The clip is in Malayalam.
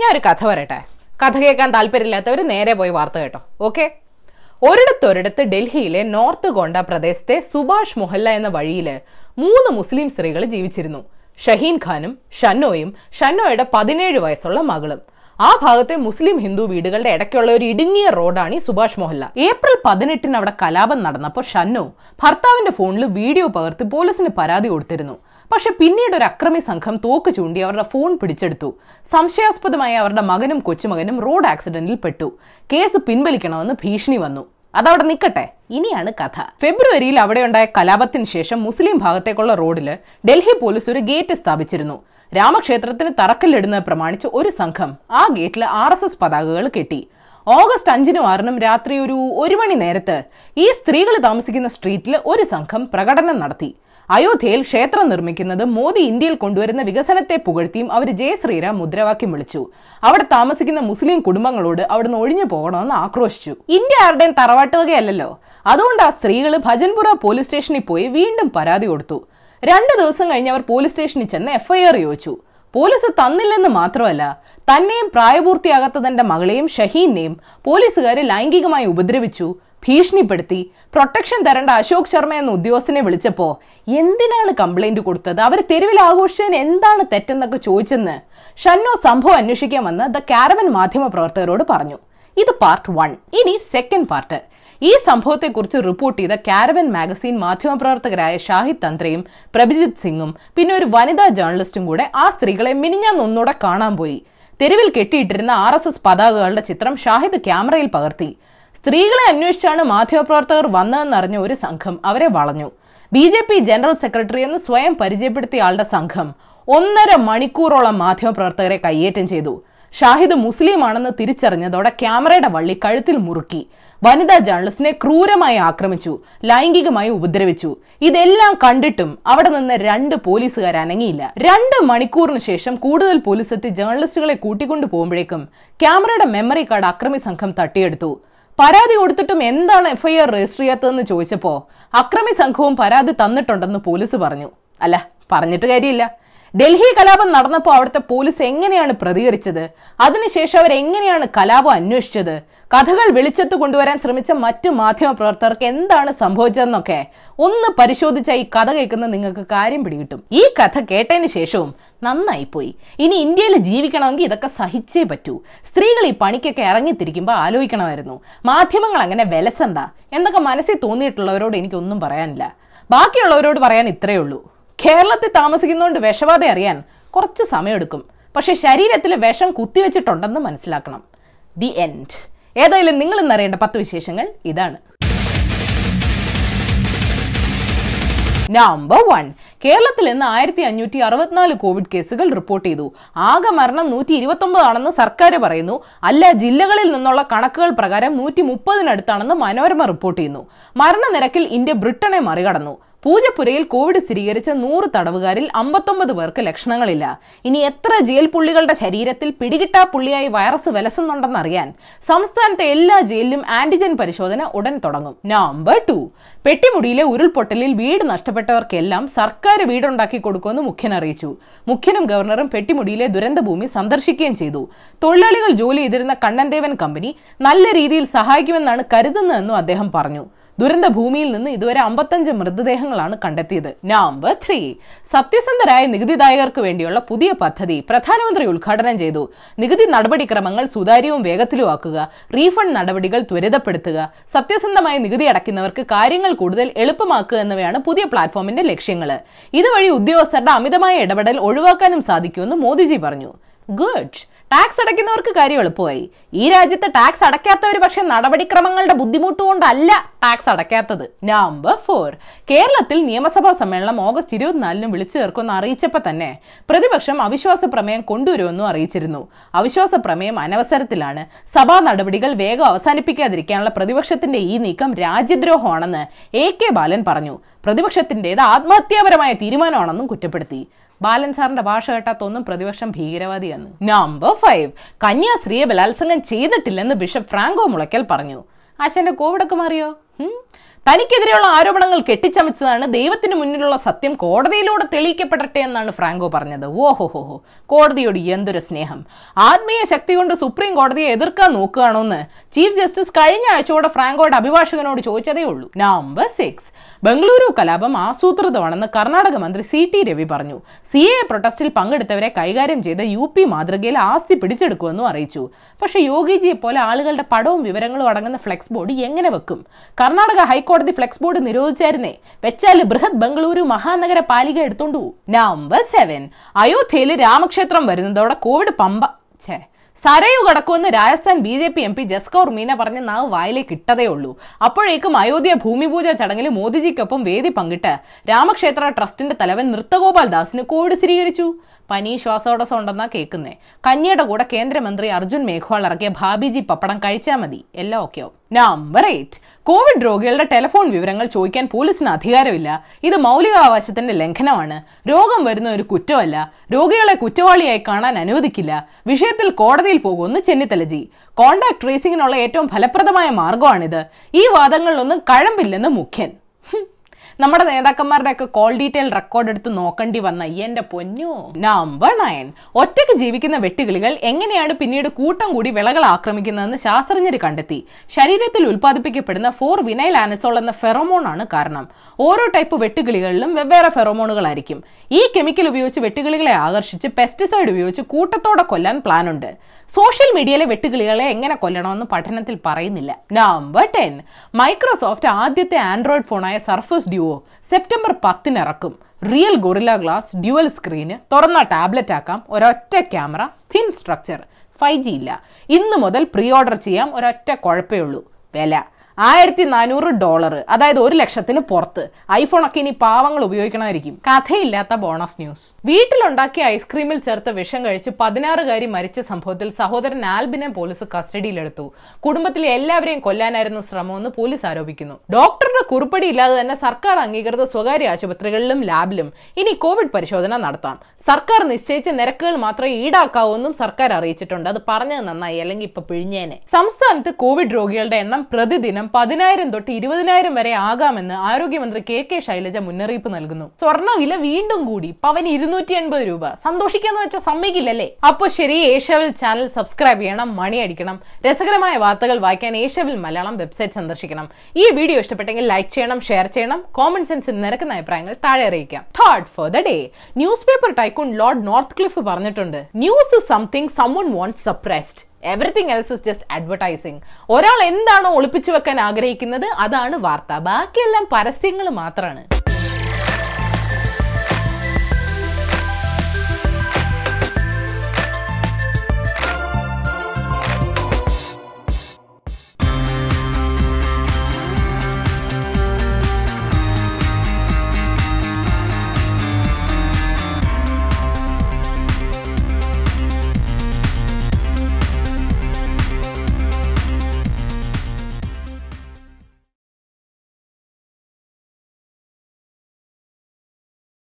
ഞാൻ ഒരു കഥ പറയട്ടെ. കഥ കേൾക്കാൻ താല്പര്യമില്ലാത്തവർ നേരെ പോയി വാർത്ത കേട്ടോ. ഓക്കെ? ഒരിടത്തൊരിടത്ത് ഡൽഹിയിലെ നോർത്ത് ഗോണ്ട പ്രദേശത്തെ സുഭാഷ് മൊഹല്ല എന്ന വഴിയിൽ മൂന്ന് മുസ്ലിം സ്ത്രീകൾ ജീവിച്ചിരുന്നു. ഷഹീൻ ഖാനും ഷന്നോയും ഷന്നോയുടെ പതിനേഴ് വയസ്സുള്ള മകളും. ആ ഭാഗത്തെ മുസ്ലിം ഹിന്ദു വീടുകളുടെ ഇടയ്ക്കുള്ള ഒരു ഇടുങ്ങിയ റോഡാണ് ഈ സുഭാഷ് മൊഹല്ല. ഏപ്രിൽ പതിനെട്ടിന് അവിടെ കലാപം നടന്നപ്പോൾ ഷന്നോ ഭർത്താവിന്റെ ഫോണിൽ വീഡിയോ പകർത്തി പോലീസിന് പരാതി കൊടുത്തിരുന്നു. പക്ഷെ പിന്നീട് ഒരു അക്രമി സംഘം തോക്ക് ചൂണ്ടി അവരുടെ ഫോൺ പിടിച്ചെടുത്തു. സംശയാസ്പദമായ അവരുടെ മകനും കൊച്ചുമകനും റോഡ് ആക്സിഡന്റിൽ പെട്ടു. കേസ് പിൻവലിക്കണമെന്ന് ഭീഷണി വന്നു. അതവിടെ നിൽക്കട്ടെ. ഇനിയാണ് കഥ. ഫെബ്രുവരിയിൽ അവിടെയുണ്ടായ കലാപത്തിന് ശേഷം മുസ്ലിം ഭാഗത്തേക്കുള്ള റോഡിൽ ഡൽഹി പോലീസ് ഒരു ഗേറ്റ് സ്ഥാപിച്ചിരുന്നു. രാമക്ഷേത്രത്തിന് തറക്കല്ലിടുന്നത് പ്രമാണിച്ച് ഒരു സംഘം ആ ഗേറ്റിൽ ആർ എസ് എസ് പതാകകൾ കെട്ടി. ഓഗസ്റ്റ് അഞ്ചിനും ആറിനും രാത്രി ഒരു ഒരു മണി നേരത്ത് ഈ സ്ത്രീകൾ താമസിക്കുന്ന സ്ട്രീറ്റിൽ ഒരു സംഘം പ്രകടനം നടത്തി. അയോധ്യയിൽ ക്ഷേത്രം നിർമ്മിക്കുന്നത് മോദി ഇന്ത്യയിൽ കൊണ്ടുവരുന്ന വികസനത്തെ പുകഴ്ത്തിയും അവർ ജയ ശ്രീരാം മുദ്രാവാക്യം വിളിച്ചു. അവിടെ താമസിക്കുന്ന മുസ്ലിം കുടുംബങ്ങളോട് അവിടുന്ന് ഒഴിഞ്ഞു പോകണമെന്ന് ആക്രോശിച്ചു. ഇന്ത്യ ആരുടെയും തറവാട്ടുകയല്ലോ അതുകൊണ്ട് ആ സ്ത്രീകൾ ഭജൻപുര പോലീസ് സ്റ്റേഷനിൽ പോയി വീണ്ടും പരാതി കൊടുത്തു. രണ്ട് ദിവസം കഴിഞ്ഞ് അവർ പോലീസ് സ്റ്റേഷനിൽ ചെന്ന് എഫ്ഐആർ ചോദിച്ചു. പോലീസ് തന്നില്ലെന്ന് മാത്രമല്ല തന്നെയും പ്രായപൂർത്തിയാകാത്ത തന്റെ മകളെയും ഷഹീനെയും പോലീസുകാരെ ലൈംഗികമായി ഉപദ്രവിച്ചു. ഭീഷണിപ്പെടുത്തി പ്രൊട്ടക്ഷൻ തരേണ്ട അശോക് ശർമ്മ എന്ന ഉദ്യോഗസ്ഥനെ വിളിച്ചപ്പോൾ എന്തിനാണ് കംപ്ലൈന്റ് കൊടുത്തത്? അവർ തെരുവിൽ ആഘോഷിച്ചതിന് എന്താണ് തെറ്റെന്നൊക്കെ ചോദിച്ചെന്ന് ഷന്നോ സംഭവം അന്വേഷിക്കാൻ വന്ന് ദ കാരവൻ മാധ്യമ പ്രവർത്തകരോട് പറഞ്ഞു. ഇത് പാർട്ട് വൺ ഇനി സെക്കൻഡ് പാർട്ട് ഈ സംഭവത്തെക്കുറിച്ച് റിപ്പോർട്ട് ചെയ്ത കാരവൻ മാഗസീൻ മാധ്യമപ്രവർത്തകരായ ഷാഹിദ് തന്ത്രയും പ്രഭിജിത് സിംഗും പിന്നെ ഒരു വനിതാ ജേർണലിസ്റ്റും കൂടെ ആ സ്ത്രീകളെ മിനിഞ്ഞാൻ ഒന്നുകൂടെ കാണാൻ പോയി. തെരുവിൽ കെട്ടിയിട്ടിരുന്ന ആർ എസ് എസ് പതാകകളുടെ ചിത്രം ഷാഹിദ് ക്യാമറയിൽ പകർത്തി. സ്ത്രീകളെ അന്വേഷിച്ചാണ് മാധ്യമപ്രവർത്തകർ വന്നതെന്നറിഞ്ഞ ഒരു സംഘം അവരെ വളഞ്ഞു. B J P general secretary എന്ന് സ്വയം പരിചയപ്പെടുത്തിയ ആളുടെ സംഘം ഒന്നര മണിക്കൂറോളം മാധ്യമപ്രവർത്തകരെ കയ്യേറ്റം ചെയ്തു. ഷാഹിദ് മുസ്ലിം ആണെന്ന് തിരിച്ചറിഞ്ഞതോടെ ക്യാമറയുടെ വള്ളി കഴുത്തിൽ മുറുക്കി. വനിതാ ജേർണലിസ്റ്റിനെ ക്രൂരമായി ആക്രമിച്ചു ലൈംഗികമായി ഉപദ്രവിച്ചു. ഇതെല്ലാം കണ്ടിട്ടും അവിടെ നിന്ന് രണ്ട് പോലീസുകാർ അനങ്ങിയില്ല. രണ്ട് മണിക്കൂറിന് ശേഷം കൂടുതൽ പോലീസ് എത്തി ജേർണലിസ്റ്റുകളെ കൂട്ടിക്കൊണ്ടു പോകുമ്പോഴേക്കും ക്യാമറയുടെ മെമ്മറി കാർഡ് അക്രമി സംഘം തട്ടിയെടുത്തു. പരാതി കൊടുത്തിട്ടും എന്താണ് എഫ്ഐആർ രജിസ്റ്റർ ചെയ്യാത്തതെന്ന് ചോദിച്ചപ്പോ അക്രമി സംഘവും പരാതി തന്നിട്ടുണ്ടെന്ന് പോലീസ് പറഞ്ഞു. അല്ല പറഞ്ഞിട്ട് കാര്യമില്ല. ഡൽഹി കലാപം നടന്നപ്പോൾ അവിടുത്തെ പോലീസ് എങ്ങനെയാണ് പ്രതികരിച്ചത്? അതിനുശേഷം അവർ എങ്ങനെയാണ് കലാപം അന്വേഷിച്ചത്? കഥകൾ വെളിച്ചത്ത് കൊണ്ടുവരാൻ ശ്രമിച്ച മറ്റു മാധ്യമ പ്രവർത്തകർക്ക് എന്താണ് സംഭവിച്ചതെന്നൊക്കെ ഒന്ന് പരിശോധിച്ച ഈ കഥ കേൾക്കുന്ന നിങ്ങൾക്ക് കാര്യം പിടികിട്ടും. ഈ കഥ കേട്ടതിന് ശേഷവും നന്നായി പോയി ഇനി ഇന്ത്യയിൽ ജീവിക്കണമെങ്കിൽ ഇതൊക്കെ സഹിച്ചേ പറ്റൂ. സ്ത്രീകൾ ഈ പണിക്കൊക്കെ ഇറങ്ങിത്തിരിക്കുമ്പോൾ ആലോചിക്കണമായിരുന്നു. മാധ്യമങ്ങൾ അങ്ങനെ വിലസണ്ട. എന്നൊക്കെ മനസ്സിൽ തോന്നിയിട്ടുള്ളവരോട് എനിക്കൊന്നും പറയാനില്ല. ബാക്കിയുള്ളവരോട് പറയാൻ ഇത്രയേ ഉള്ളൂ. കേരളത്തിൽ താമസിക്കുന്നതുകൊണ്ട് വിഷബാധ അറിയാൻ കുറച്ച് സമയമെടുക്കും. പക്ഷെ ശരീരത്തിൽ വിഷം കുത്തിവെച്ചിട്ടുണ്ടെന്ന് മനസ്സിലാക്കണം. ദി എൻഡ് ഏതായാലും നിങ്ങൾ ഇന്നറിയേണ്ട പത്ത് വിശേഷങ്ങൾ ഇതാണ്. നമ്പർ വൺ കേരളത്തിൽ ഇന്ന് ആയിരത്തി അഞ്ഞൂറ്റി അറുപത്തിനാല് കോവിഡ് കേസുകൾ റിപ്പോർട്ട് ചെയ്തു. ആകെ മരണം നൂറ്റി ഇരുപത്തി ആണെന്ന് സർക്കാർ പറയുന്നു. അല്ല ജില്ലകളിൽ നിന്നുള്ള കണക്കുകൾ പ്രകാരം നൂറ്റി മുപ്പതിനടുത്താണെന്ന് മനോരമ റിപ്പോർട്ട് ചെയ്യുന്നു. മരണനിരക്കിൽ ഇന്ത്യ ബ്രിട്ടനെ മറികടന്നു. പൂജപ്പുരയിൽ കോവിഡ് സ്ഥിരീകരിച്ച നൂറ് തടവുകാരിൽ അമ്പത്തൊമ്പത് പേർക്ക് ലക്ഷണങ്ങളില്ല. ഇനി എത്ര ജയിൽ പുള്ളികളുടെ ശരീരത്തിൽ പിടികിട്ടാ പുള്ളിയായി വൈറസ് വിലസുന്നുണ്ടെന്നറിയാൻ സംസ്ഥാനത്തെ എല്ലാ ജയിലിലും ആന്റിജൻ പരിശോധന ഉടൻ തുടങ്ങും. Number two. പെട്ടിമുടിയിലെ ഉരുൾപൊട്ടലിൽ വീട് നഷ്ടപ്പെട്ടവർക്കെല്ലാം സർക്കാർ വീടുണ്ടാക്കി കൊടുക്കുമെന്ന് മുഖ്യൻ അറിയിച്ചു. മുഖ്യനും ഗവർണറും പെട്ടിമുടിയിലെ ദുരന്തഭൂമി സന്ദർശിക്കുകയും ചെയ്തു. തൊഴിലാളികൾ ജോലി ചെയ്തിരുന്ന കണ്ണൻദേവൻ കമ്പനി നല്ല രീതിയിൽ സഹായിക്കുമെന്നാണ് കരുതുന്നതെന്നും അദ്ദേഹം പറഞ്ഞു. ദുരന്ത ഭൂമിയിൽ നിന്ന് ഇതുവരെ അമ്പത്തഞ്ച് മൃതദേഹങ്ങളാണ് കണ്ടെത്തിയത്. നമ്പർ ത്രീ സത്യസന്ധരായ നികുതിദായകർക്ക് വേണ്ടിയുള്ള പുതിയ പദ്ധതി പ്രധാനമന്ത്രി ഉദ്ഘാടനം ചെയ്തു. നികുതി നടപടിക്രമങ്ങൾ സുതാര്യവും വേഗത്തിലുമാക്കുക റീഫണ്ട് നടപടികൾ ത്വരിതപ്പെടുത്തുക സത്യസന്ധമായി നികുതി അടയ്ക്കുന്നവർക്ക് കാര്യങ്ങൾ കൂടുതൽ എളുപ്പമാക്കുക എന്നിവയാണ് പുതിയ പ്ലാറ്റ്ഫോമിന്റെ ലക്ഷ്യങ്ങൾ ഇതുവഴി ഉദ്യോഗസ്ഥരുടെ അമിതമായ ഇടപെടൽ ഒഴിവാക്കാനും സാധിക്കുമെന്ന് മോദിജി പറഞ്ഞു. ഗുഡ് ടാക്സ് അടയ്ക്കുന്നവർക്ക് കാര്യം എളുപ്പമായി. ഈ രാജ്യത്ത് ടാക്സ് അടയ്ക്കാത്തവർ പക്ഷെ നടപടിക്രമങ്ങളുടെ ബുദ്ധിമുട്ട് കൊണ്ടല്ല ടാക്സ് അടയ്ക്കാത്തത്. നമ്പർ ഫോർ കേരളത്തിൽ നിയമസഭാ സമ്മേളനം ഓഗസ്റ്റ് ഇരുപത്തിനാലിന് വിളിച്ചു ചേർക്കുമെന്ന് അറിയിച്ചപ്പോൾ തന്നെ പ്രതിപക്ഷം അവിശ്വാസ പ്രമേയം കൊണ്ടുവരുമെന്നും അറിയിച്ചിരുന്നു. അവിശ്വാസ പ്രമേയം അനവസരത്തിലാണ്. സഭാ നടപടികൾ വേഗം അവസാനിപ്പിക്കാതിരിക്കാനുള്ള പ്രതിപക്ഷത്തിന്റെ ഈ നീക്കം രാജ്യദ്രോഹമാണെന്ന് എ കെ ബാലൻ പറഞ്ഞു. പ്രതിപക്ഷത്തിന്റേത് ആത്മഹത്യാപരമായ തീരുമാനമാണെന്നും കുറ്റപ്പെടുത്തി. ബാലൻ സാറിന്റെ ഭാഷ കേട്ടാത്തൊന്നും പ്രതിപക്ഷം ഭീകരവാദിയെന്ന്. നമ്പർ ഫൈവ് കന്യാസ്ത്രീയെ ബലാത്സംഗം ചെയ്തിട്ടില്ലെന്ന് ബിഷപ്പ് ഫ്രാങ്കോ മുളയ്ക്കൽ പറഞ്ഞു. ആശാന്റെ കോവിഡൊക്കെ മാറിയോ? തനിക്കെതിരെയുള്ള ആരോപണങ്ങൾ കെട്ടിച്ചമച്ചതാണ് ദൈവത്തിന് മുന്നിലുള്ള സത്യം കോടതിയിലൂടെ തെളിയിക്കപ്പെടട്ടെ എന്നാണ് ഫ്രാങ്കോ പറഞ്ഞത്. ഓഹോഹോഹോ കോടതിയോട് എന്തൊരു സ്നേഹം. ആത്മീയ ശക്തി കൊണ്ട് സുപ്രീം കോടതിയെ എതിർക്കാൻ നോക്കുകയാണോ എന്ന് ചീഫ് ജസ്റ്റിസ് കഴിഞ്ഞ ആഴ്ചയോടെ ഫ്രാങ്കോയുടെ അഭിഭാഷകനോട് ചോദിച്ചതേ ഉള്ളൂ. നമ്പർ സിക്സ് ബംഗളൂരു കലാപം ആസൂത്രിതമാണെന്ന് കർണാടക മന്ത്രി സി ടി രവി പറഞ്ഞു. സി എ പ്രൊട്ടസ്റ്റിൽ പങ്കെടുത്തവരെ കൈകാര്യം ചെയ്ത യു പി മാതൃകയിൽ ആസ്തി പിടിച്ചെടുക്കുമെന്നും അറിയിച്ചു. പക്ഷേ യോഗിജിയെ പോലെ ആളുകളുടെ പടവും വിവരങ്ങളും അടങ്ങുന്ന ഫ്ലെക്സ് ബോർഡ് എങ്ങനെ വെക്കും? കർണാടക ഹൈക്കോടതി ഫ്ലെക്സ് ബോർഡ് നിരോധിച്ചായിരുന്നേ. വെച്ചാൽ ബൃഹത് ബംഗളൂരു മഹാനഗര പാലിക എടുത്തോണ്ടു. നമ്പർ സെവൻ അയോധ്യയിൽ രാമക്ഷേത്രം വരുന്നതോടെ കോവിഡ് പമ്പ ഛേ. Sarayu കടക്കുമെന്ന് Rajasthan B J P M P Jaskaur Meena പറഞ്ഞ നാവ് വായിലേക്ക് ഇട്ടതേ ഉള്ളൂ. അപ്പോഴേക്കും അയോധ്യ ഭൂമിപൂജ ചടങ്ങിൽ മോദിജിക്കൊപ്പം വേദി പങ്കിട്ട് രാമക്ഷേത്ര ട്രസ്റ്റിന്റെ തലവൻ നൃത്തഗോപാൽ ദാസിന് കോവിഡ് സ്ഥിരീകരിച്ചു. പനി ശ്വാസോടസം ഉണ്ടെന്നാ കേൾക്കുന്നേ കഞ്ഞിയുടെ കൂടെ കേന്ദ്രമന്ത്രി അർജുൻ മേഘ്വാൾ ഇറക്കിയ ഭാബിജി പപ്പടം കഴിച്ചാൽ മതി. എല്ലാം ഓക്കെ നമ്പർ എയ്റ്റ് കോവിഡ് രോഗികളുടെ ടെലിഫോൺ വിവരങ്ങൾ ചോദിക്കാൻ പോലീസിന് അധികാരമില്ല. ഇത് മൗലികാവകാശത്തിന്റെ ലംഘനമാണ്. രോഗം വരുന്ന ഒരു കുറ്റമല്ല. രോഗികളെ കുറ്റവാളിയായി കാണാൻ അനുവദിക്കില്ല. വിഷയത്തിൽ കോടതിയിൽ പോകുമെന്ന് ചെന്നിത്തലജി. കോണ്ടാക്ട് ട്രേസിംഗിനുള്ള ഏറ്റവും ഫലപ്രദമായ മാർഗമാണിത് ഈ വാദങ്ങളിലൊന്നും കഴമ്പില്ലെന്ന് മുഖ്യൻ. നമ്മുടെ നേതാക്കന്മാരുടെ ഒക്കെ കോൾ ഡീറ്റെയിൽ റെക്കോർഡ് എടുത്ത് നോക്കേണ്ടി വന്ന എന്റെ പൊന്നു. നമ്പർ നയൻ ഒറ്റയ്ക്ക് ജീവിക്കുന്ന വെട്ടുകിളികൾ എങ്ങനെയാണ് പിന്നീട് കൂട്ടം കൂടി വിളകൾ ആക്രമിക്കുന്നതെന്ന് ശാസ്ത്രജ്ഞർ കണ്ടെത്തി. ശരീരത്തിൽ ഉൽപ്പാദിപ്പിക്കപ്പെടുന്ന ഫോർ വിനൈൽ ആനസോൾ എന്ന ഫെറോമോൺ ആണ് കാരണം. ഓരോ ടൈപ്പ് വെട്ടുകിളികളിലും വെവ്വേറെ ഫെറോമോണുകളായിരിക്കും ഈ കെമിക്കൽ ഉപയോഗിച്ച് വെട്ടുകിളികളെ ആകർഷിച്ച് പെസ്റ്റിസൈഡ് ഉപയോഗിച്ച് കൂട്ടത്തോടെ കൊല്ലാൻ പ്ലാൻ ഉണ്ട്. സോഷ്യൽ മീഡിയയിലെ വെട്ടുകിളികളെ എങ്ങനെ കൊല്ലണമെന്ന് പഠനത്തിൽ പറയുന്നില്ല. നമ്പർ ടെൻ മൈക്രോസോഫ്റ്റ് ആദ്യത്തെ ആൻഡ്രോയിഡ് ഫോണായ സർഫസ് ഡ്യൂവോ സെപ്റ്റംബർ പത്തിന് ഇറക്കും. Real Gorilla Glass dual screen തുറന്ന ടാബ്ലറ്റ് ആക്കാം ഒരൊറ്റ camera thin structure five G ഇല്ല. ഇന്ന് മുതൽ പ്രീ ഓർഡർ ചെയ്യാം ഒരൊറ്റ കുഴപ്പമേ ഉള്ളൂ. വില. ആയിരത്തി നാനൂറ് ഡോളർ അതായത് ഒരു ലക്ഷത്തിന് പുറത്ത്. ഐഫോൺ ഒക്കെ ഇനി പാവങ്ങൾ ഉപയോഗിക്കണമായിരിക്കും. കഥയില്ലാത്ത ബോണസ് ന്യൂസ്. വീട്ടിലുണ്ടാക്കിയ ഐസ്ക്രീമിൽ ചേർത്ത് വിഷം കഴിച്ച് പതിനാറുകാരി മരിച്ച സംഭവത്തിൽ സഹോദരൻ ആൽബിനെ പോലീസ് കസ്റ്റഡിയിലെടുത്തു. കുടുംബത്തിലെ എല്ലാവരെയും കൊല്ലാനായിരുന്നു ശ്രമമെന്ന് പോലീസ് ആരോപിക്കുന്നു. ഡോക്ടറുടെ കുറിപ്പടി ഇല്ലാതെ തന്നെ സർക്കാർ അംഗീകൃത സ്വകാര്യ ആശുപത്രികളിലും ലാബിലും ഇനി കോവിഡ് പരിശോധന നടത്താം. സർക്കാർ നിശ്ചയിച്ച നിരക്കുകൾ മാത്രമേ ഈടാക്കാവൂ എന്നും സർക്കാർ അറിയിച്ചിട്ടുണ്ട്. അത് പറഞ്ഞത് നന്നായി അല്ലെങ്കിൽ ഇപ്പൊ പിഴിഞ്ഞേനെ. സംസ്ഥാനത്ത് കോവിഡ് രോഗികളുടെ എണ്ണം പ്രതിദിനം പതിനായിരം തൊട്ട് ഇരുപതിനായിരം വരെ ആകാമെന്ന് ആരോഗ്യമന്ത്രി കെ കെ ശൈലജ മുന്നറിയിപ്പ് നൽകുന്നു. സ്വർണവില വീണ്ടും കൂടി. പവൻ ഇരുന്നൂറ്റി എൺപത് രൂപ. സന്തോഷിക്കാന്ന് വെച്ചാൽ സമ്മതിക്കില്ലല്ലേ? അപ്പൊ ശരി ഏഷ്യവിൽ ചാനൽ സബ്സ്ക്രൈബ് ചെയ്യണം മണി അടിക്കണം. രസകരമായ വാർത്തകൾ വായിക്കാൻ ഏഷ്യവിൽ മലയാളം വെബ്സൈറ്റ് സന്ദർശിക്കണം. ഈ വീഡിയോ ഇഷ്ടപ്പെട്ടെങ്കിൽ ലൈക്ക് ചെയ്യണം ഷെയർ ചെയ്യണം. കോമൺ സെൻസിൽ നിരക്കുന്ന അഭിപ്രായങ്ങൾ താഴെ അറിയിക്കാം. Third for the day news paper tycoon Lord Northcliffe പറഞ്ഞിട്ടുണ്ട്. News something someone won't suppressed everything else is just advertising ഒരാൾ എന്താണോ ഒളിപ്പിച്ചു വെക്കാൻ ആഗ്രഹിക്കുന്നത് അതാണ് വാർത്ത. ബാക്കിയെല്ലാം പരസ്യങ്ങൾ മാത്രമാണ്